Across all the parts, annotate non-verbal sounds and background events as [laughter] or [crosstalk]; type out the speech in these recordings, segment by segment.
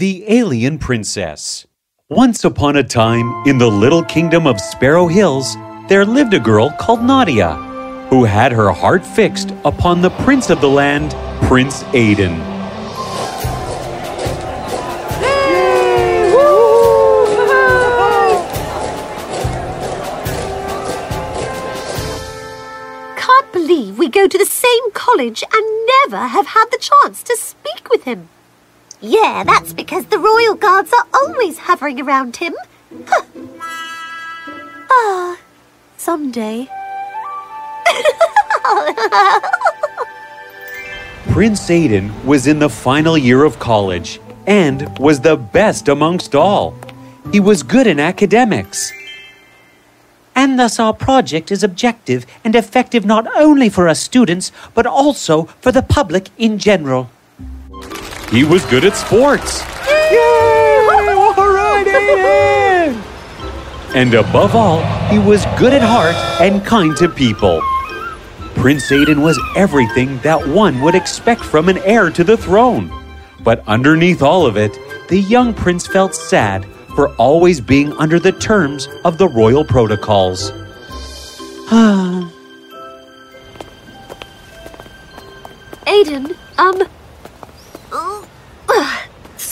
The Alien Princess. Once upon a time, in the little kingdom of Sparrow Hills, there lived a girl called Nadia, who had her heart fixed upon the prince of the land, Prince Aiden. Can't believe we go to the same college and never have had the chance to speak with him. Yeah, that's because the royal guards are always hovering around him. Huh. Ah, someday. [laughs] Prince Aiden was in the final year of college and was the best amongst all. He was good in academics. And thus our project is objective and effective not only for us students, but also for the public in general. He was good at sports. [laughs] And above all, he was good at heart and kind to people. Prince Aiden was everything that one would expect from an heir to the throne. But underneath all of it, the young prince felt sad for always being under the terms of the royal protocols. Aiden, um.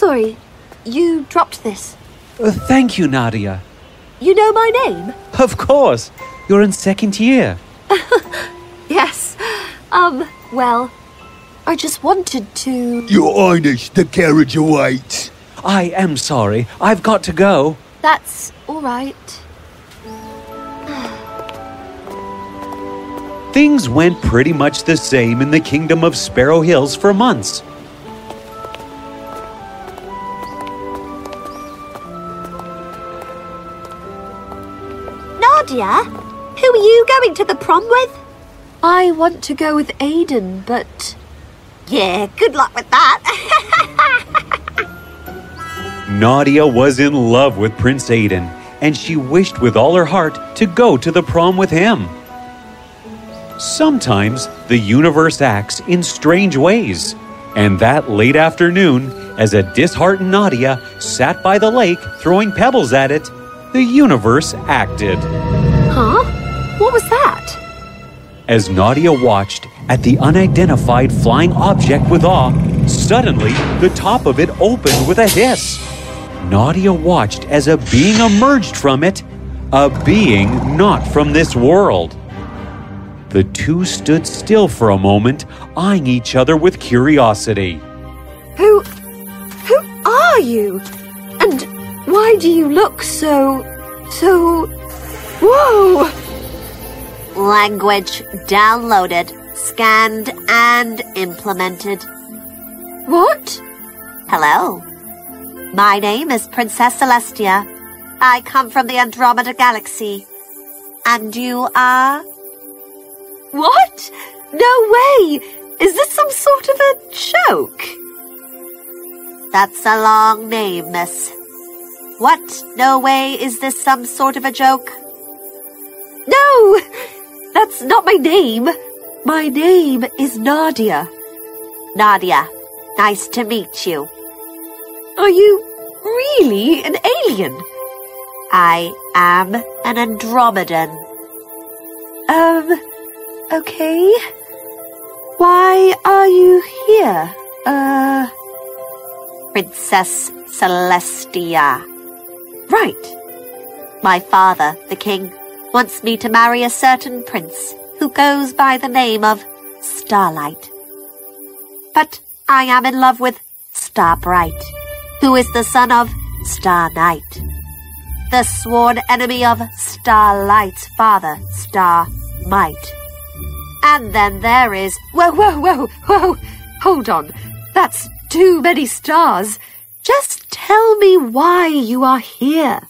Oh, ugh, sorry, you dropped this. Uh, thank you, Nadia. You know my name? Of course. You're in second year. [laughs] Yes. Um, well, I just wanted to. Your Highness, the carriage awaits. I am sorry. I've got to go. That's alright. Things went pretty much the same in the kingdom of Sparrow Hills for months. Nadia, who are you going to the prom with? I want to go with Aiden, but. Yeah, good luck with that. [laughs] Nadia was in love with Prince Aiden, and she wished with all her heart to go to the prom with him. Sometimes the universe acts in strange ways, and that late afternoon, as a disheartened Nadia sat by the lake throwing pebbles at it, the universe acted. Huh? What was that? As Nadia watched at the unidentified flying object with awe, suddenly the top of it opened with a hiss. Nadia watched as a being emerged from it, a being not from this world. The two stood still for a moment, eyeing each other with curiosity. Who. Who are you? And why do you look so. so. Whoa! Language downloaded, scanned, and implemented. What? Hello. My name is Princess Celestia. I come from the Andromeda Galaxy. And you are? What? No way! Is this some sort of a joke? That's a long name, miss. What? No way is this some sort of a joke? No! That's not my name. My name is Nadia. Nadia, nice to meet you. Are you really an alien? I am an Andromedan. Um, okay. Why are you here? Uh, Princess Celestia. right. My father, the king, wants me to marry a certain prince who goes by the name of Starlight. But I am in love with Starbright, who is the son of Star Night, the sworn enemy of Starlight's father, Star Might. And then there is Whoa, whoa, whoa, whoa. Hold on. That's too many stars. Just tell me why you are here.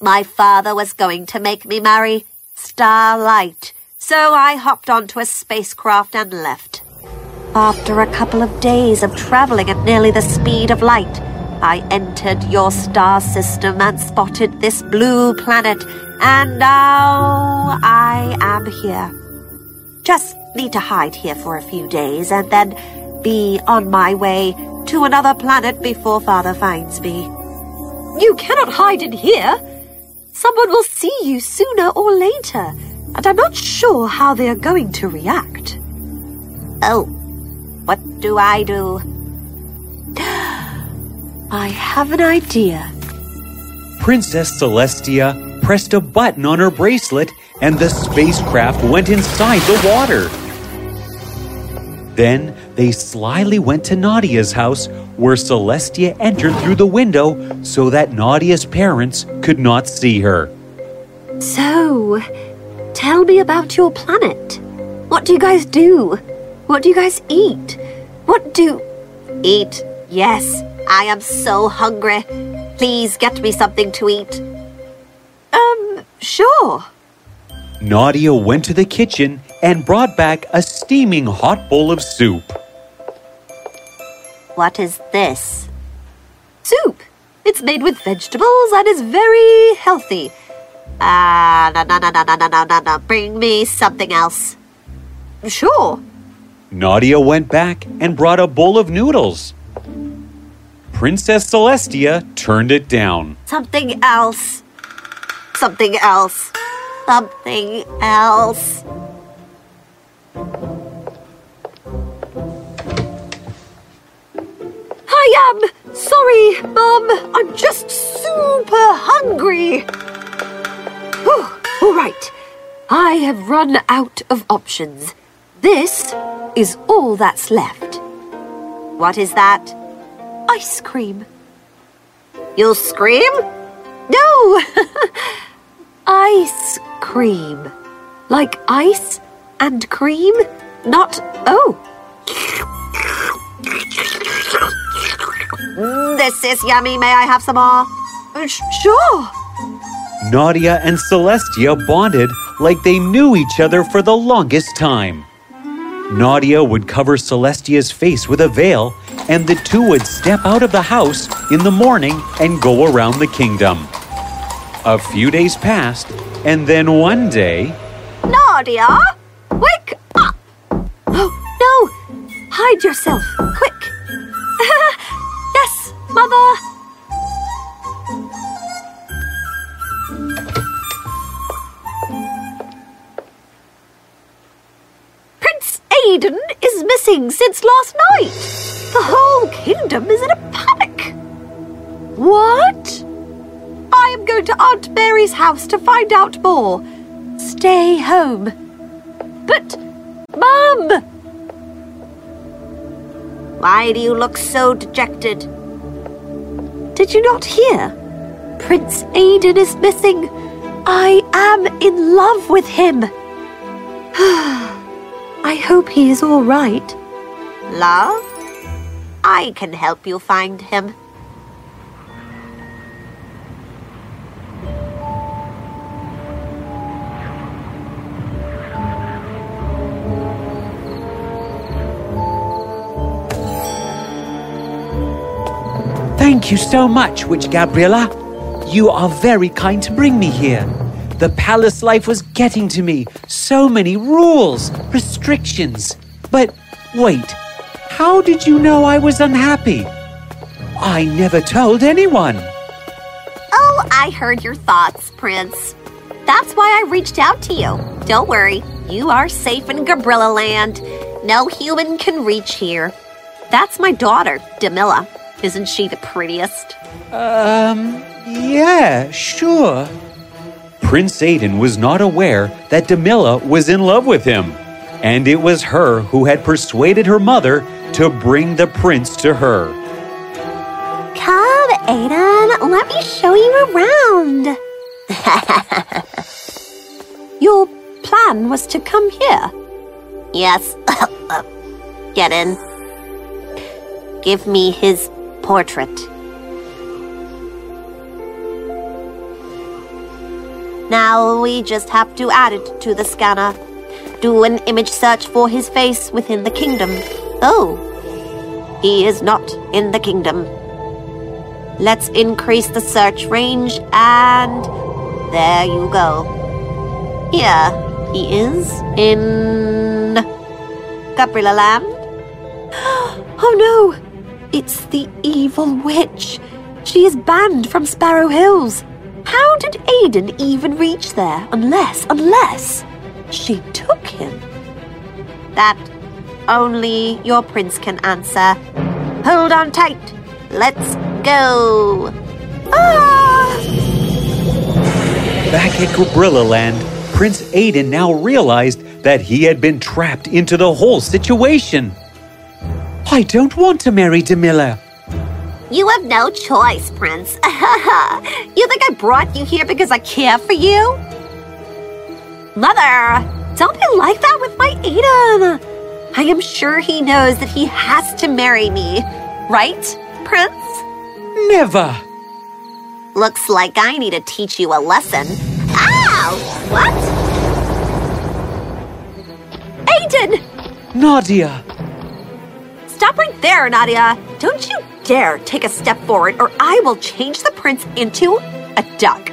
My father was going to make me marry Starlight, so I hopped onto a spacecraft and left. After a couple of days of traveling at nearly the speed of light, I entered your star system and spotted this blue planet, and now I am here. Just need to hide here for a few days and then be on my way to another planet before Father finds me. You cannot hide in here. Someone will see you sooner or later, and I'm not sure how they are going to react. Oh, what do I do? [gasps] I have an idea. Princess Celestia pressed a button on her bracelet and the spacecraft went inside the water. Then they slyly went to Nadia's house, where Celestia entered through the window so that Nadia's parents could not see her. So, tell me about your planet. What do you guys do? What do you guys eat? What do. Eat? Yes, I am so hungry. Please get me something to eat. Um, sure. Nadia went to the kitchen and brought back a steaming hot bowl of soup. What is this? Soup. It's made with vegetables and is very healthy. Ah, uh, no, no, no, no, no, no, no, no. Bring me something else. Sure. Nadia went back and brought a bowl of noodles. Princess Celestia turned it down. Something else. Something else. Something else. Am sorry, Mum. I'm just super hungry. Oh, all right. I have run out of options. This is all that's left. What is that? Ice cream. You'll scream? No! [laughs] ice cream. Like ice and cream? Not. Oh! Mm, this is yummy. May I have some more? Uh, sure. Nadia and Celestia bonded like they knew each other for the longest time. Nadia would cover Celestia's face with a veil, and the two would step out of the house in the morning and go around the kingdom. A few days passed, and then one day. Nadia, wake up! Oh, [gasps] no! Hide yourself, quick! Mother! Prince Aiden is missing since last night. The whole kingdom is in a panic. What? I am going to Aunt Mary's house to find out more. Stay home. But, Mum! Why do you look so dejected? Did you not hear? Prince Aiden is missing. I am in love with him. [sighs] I hope he is all right. Love? I can help you find him. Thank you so much, Witch Gabriella. You are very kind to bring me here. The palace life was getting to me. So many rules, restrictions. But wait, how did you know I was unhappy? I never told anyone. Oh, I heard your thoughts, Prince. That's why I reached out to you. Don't worry, you are safe in Gabrilla land. No human can reach here. That's my daughter, Demilla. Isn't she the prettiest? Um, yeah, sure. Prince Aiden was not aware that Demilla was in love with him, and it was her who had persuaded her mother to bring the prince to her. Come, Aiden, let me show you around. [laughs] Your plan was to come here. Yes. [laughs] Get in. Give me his portrait. Now we just have to add it to the scanner. Do an image search for his face within the kingdom. Oh, he is not in the kingdom. Let's increase the search range and there you go. Here he is in Gabrilla Land. [gasps] Oh no! It's the evil witch. She is banned from Sparrow Hills. How did Aiden even reach there unless, unless she took him? That only your prince can answer. Hold on tight. Let's go. Ah! Back at Gabrilla Land, Prince Aiden now realized that he had been trapped into the whole situation. I don't want to marry Demilla. You have no choice, Prince. [laughs] you think I brought you here because I care for you? Mother, don't be like that with my Aiden. I am sure he knows that he has to marry me. Right, Prince? Never. Looks like I need to teach you a lesson. Ow! What? Aiden! Nadia. Stop right there, Nadia. Don't you dare take a step forward or I will change the prince into a duck.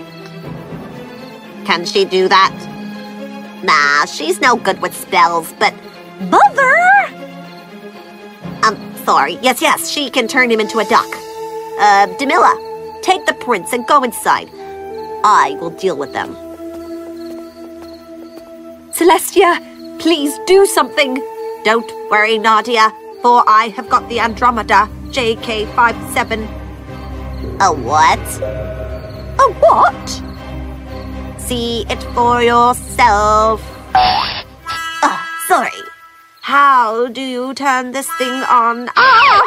Can she do that? Nah, she's no good with spells, but Mother! I'm sorry. Yes, yes, she can turn him into a duck. Uh, Demilla, take the prince and go inside. I will deal with them. Celestia, please do something. Don't worry, Nadia, for I have got the Andromeda JK57. A what? A what? See it for yourself. Oh, sorry. How do you turn this thing on? Ah!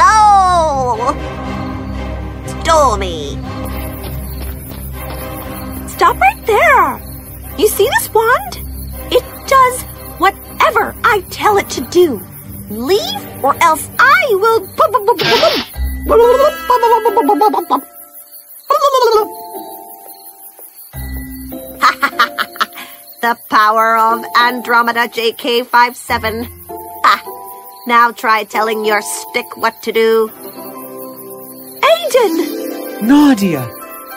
No! Stormy! Stop right there. You see this wand? It does I tell it to do. Leave or else I will. [laughs] The power of Andromeda JK57. Ah, now try telling your stick what to do. Aiden! Nadia.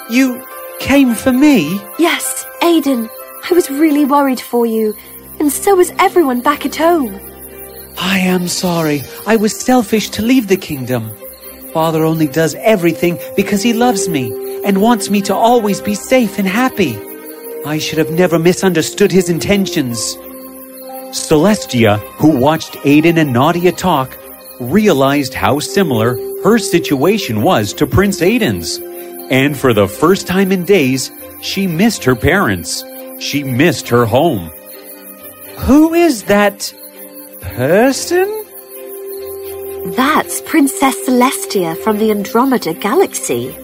You came for me? Yes, Aiden. I was really worried for you, and so was everyone back at home. I am sorry. I was selfish to leave the kingdom. Father only does everything because he loves me and wants me to always be safe and happy. I should have never misunderstood his intentions. Celestia, who watched Aiden and Nadia talk, realized how similar her situation was to Prince Aiden's. And for the first time in days, she missed her parents. She missed her home. Who is that person? That's Princess Celestia from the Andromeda Galaxy.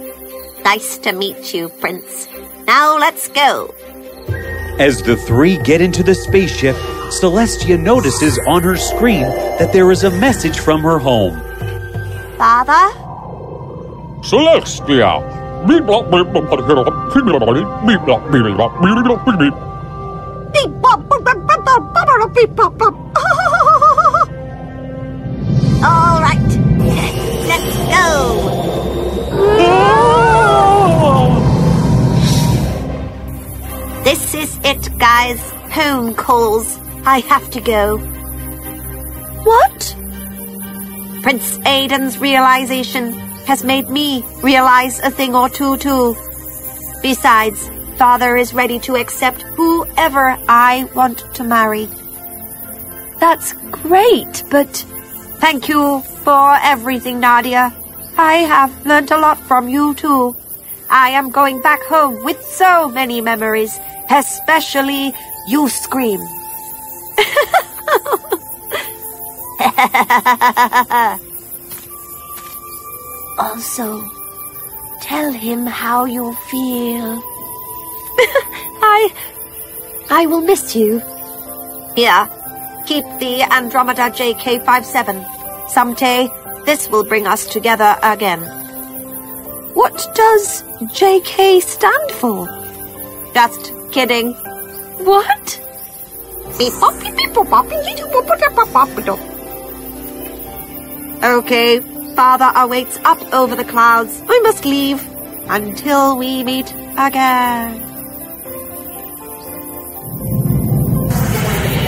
Nice to meet you, Prince. Now let's go. As the three get into the spaceship, Celestia notices on her screen that there is a message from her home. Father? Celestia. All right. Let's go. This is it, guys. Home calls. I have to go. What? Prince Aiden's realization has made me realize a thing or two, too. Besides, Father is ready to accept whoever I want to marry. That's great, but Thank you for everything, Nadia. I have learned a lot from you, too. I am going back home with so many memories, especially you scream. [laughs] also tell him how you feel. [laughs] I. I will miss you. Here, keep the Andromeda JK57. Someday, this will bring us together again. What does JK stand for? Just kidding. What? Okay, Father awaits up over the clouds. I must leave until we meet again.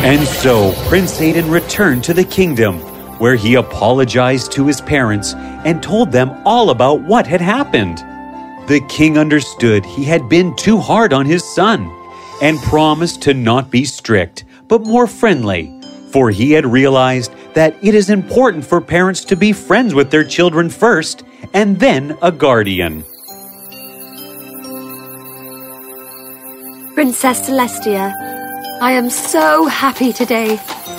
And so Prince Aiden returned to the kingdom, where he apologized to his parents and told them all about what had happened. The king understood he had been too hard on his son and promised to not be strict, but more friendly, for he had realized that it is important for parents to be friends with their children first and then a guardian. Princess Celestia, I am so happy today.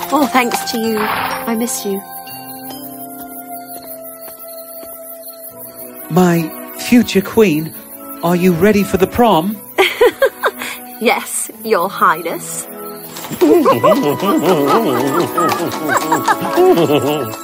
All thanks to you. I miss you. My future queen, are you ready for the prom? [laughs] Yes, Your Highness. [laughs]